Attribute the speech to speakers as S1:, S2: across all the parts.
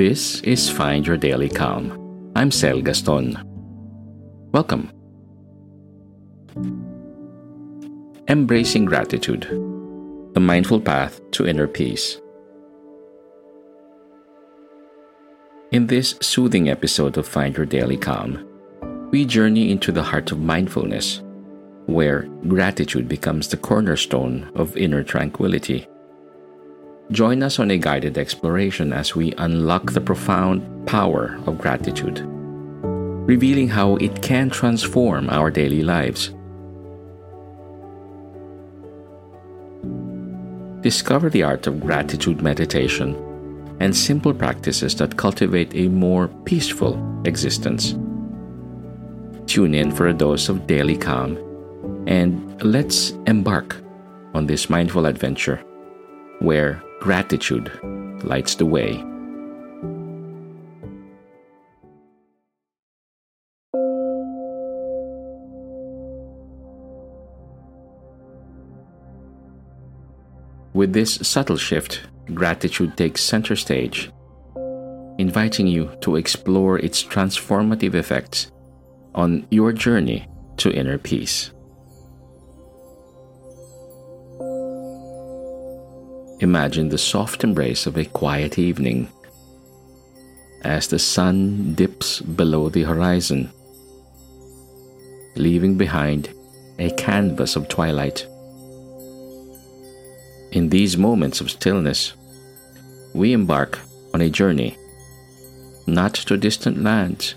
S1: This is Find Your Daily Calm. I'm Sel Gaston. Welcome. Embracing Gratitude The Mindful Path to Inner Peace. In this soothing episode of Find Your Daily Calm, we journey into the heart of mindfulness, where gratitude becomes the cornerstone of inner tranquility. Join us on a guided exploration as we unlock the profound power of gratitude, revealing how it can transform our daily lives. Discover the art of gratitude meditation and simple practices that cultivate a more peaceful existence. Tune in for a dose of daily calm and let's embark on this mindful adventure where Gratitude lights the way. With this subtle shift, gratitude takes center stage, inviting you to explore its transformative effects on your journey to inner peace. Imagine the soft embrace of a quiet evening as the sun dips below the horizon, leaving behind a canvas of twilight. In these moments of stillness, we embark on a journey, not to distant lands,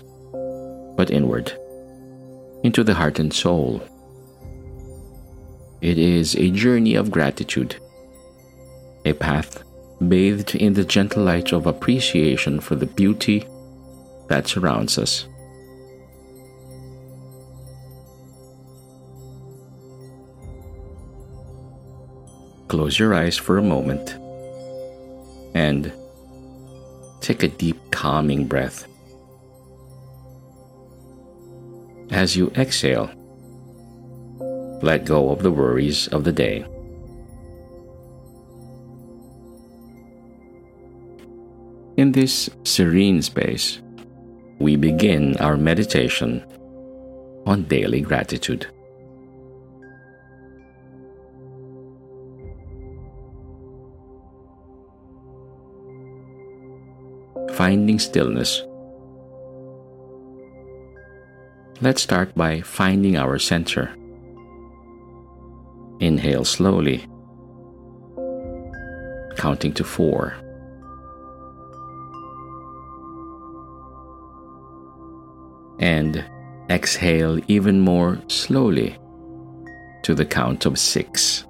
S1: but inward, into the heart and soul. It is a journey of gratitude a path bathed in the gentle light of appreciation for the beauty that surrounds us. Close your eyes for a moment and take a deep, calming breath. As you exhale, let go of the worries of the day. In this serene space, we begin our meditation on daily gratitude. Finding stillness. Let's start by finding our center. Inhale slowly, counting to four. And exhale even more slowly to the count of six.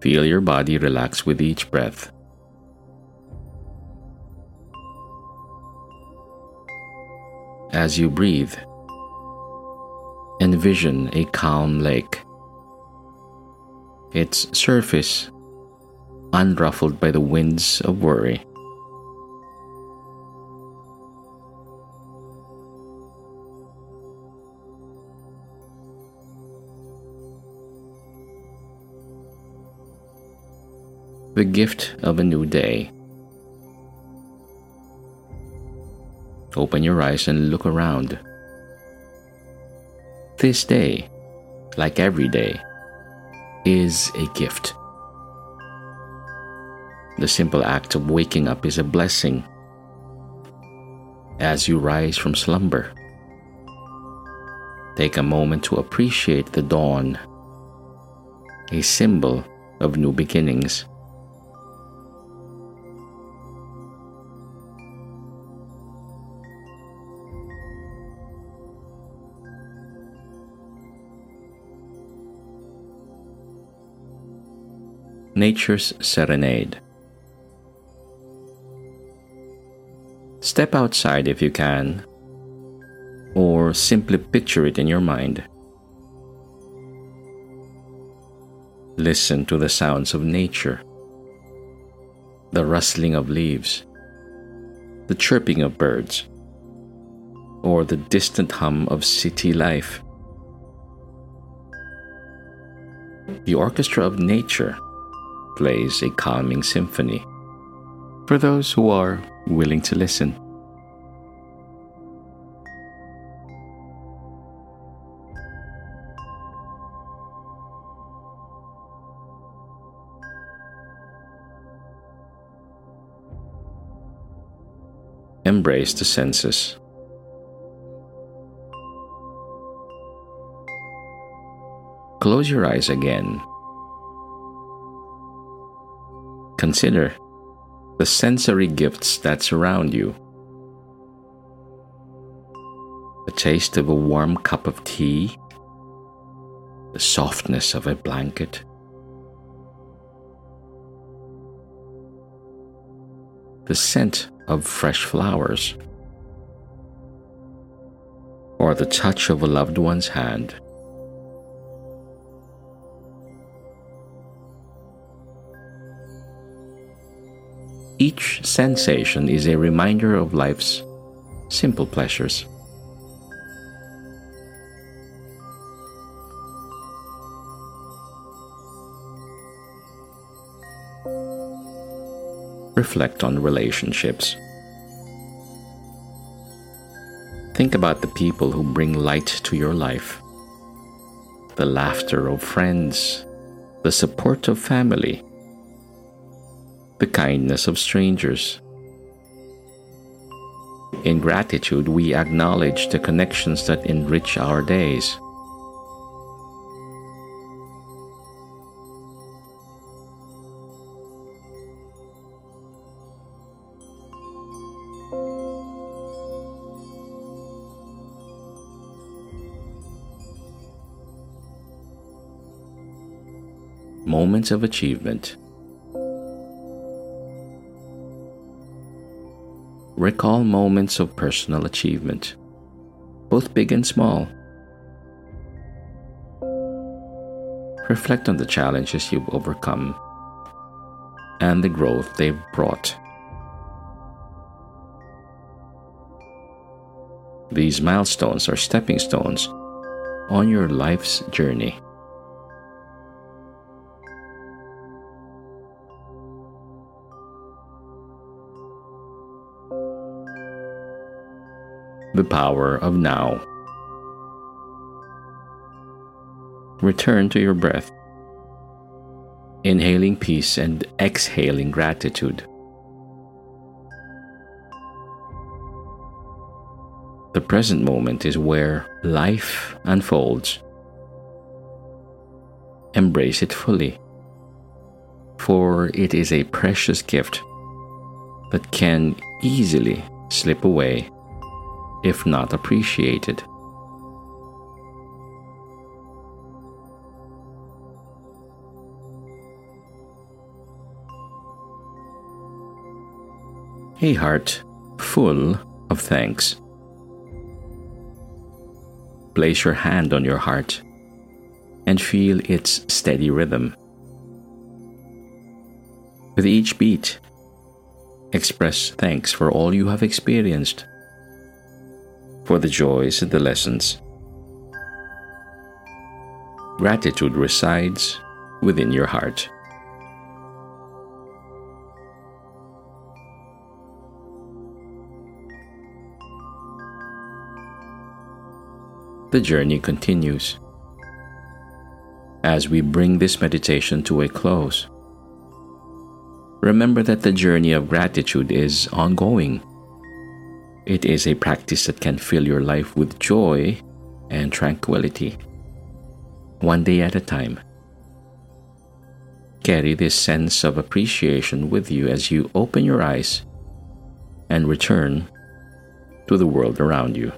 S1: Feel your body relax with each breath. As you breathe, envision a calm lake its surface unruffled by the winds of worry. The gift of a new day. Open your eyes and look around. This day, like every day, is a gift. The simple act of waking up is a blessing. As you rise from slumber, take a moment to appreciate the dawn, a symbol of new beginnings. Nature's Serenade. Step outside if you can, or simply picture it in your mind. Listen to the sounds of nature, the rustling of leaves, the chirping of birds, or the distant hum of city life. the orchestra of nature plays a calming symphony for those who are willing to listen. Embrace the senses. Close your eyes again. Consider the sensory gifts that surround you. The taste of a warm cup of tea, the softness of a blanket, the scent of fresh flowers, or the touch of a loved one's hand. Each sensation is a reminder of life's simple pleasures. Reflect on relationships. Think about the people who bring light to your life the laughter of friends, the support of family, the kindness of strangers. In gratitude, we acknowledge the connections that enrich our days. moments of achievement. Recall moments of personal achievement, both big and small. Reflect on the challenges you've overcome and the growth they've brought. These milestones are stepping stones on your life's journey. The power of now. Return to your breath, inhaling peace and exhaling gratitude. The present moment is where life unfolds. Embrace it fully, for it is a precious gift that can easily slip away if not appreciated. A heart full of thanks. Place your hand on your heart and feel its steady rhythm. With each beat, express thanks for all you have experienced for the joys and the lessons. Gratitude resides within your heart. The journey continues. As we bring this meditation to a close, remember that the journey of gratitude is ongoing it is a practice that can fill your life with joy and tranquility, one day at a time. Carry this sense of appreciation with you as you open your eyes and return to the world around you.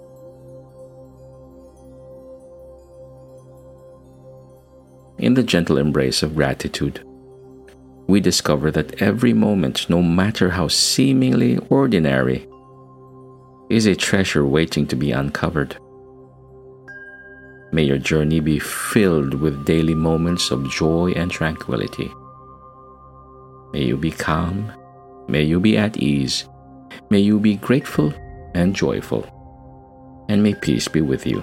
S1: In the gentle embrace of gratitude, we discover that every moment, no matter how seemingly ordinary, is a treasure waiting to be uncovered. May your journey be filled with daily moments of joy and tranquility. May you be calm. May you be at ease. May you be grateful and joyful. And may peace be with you.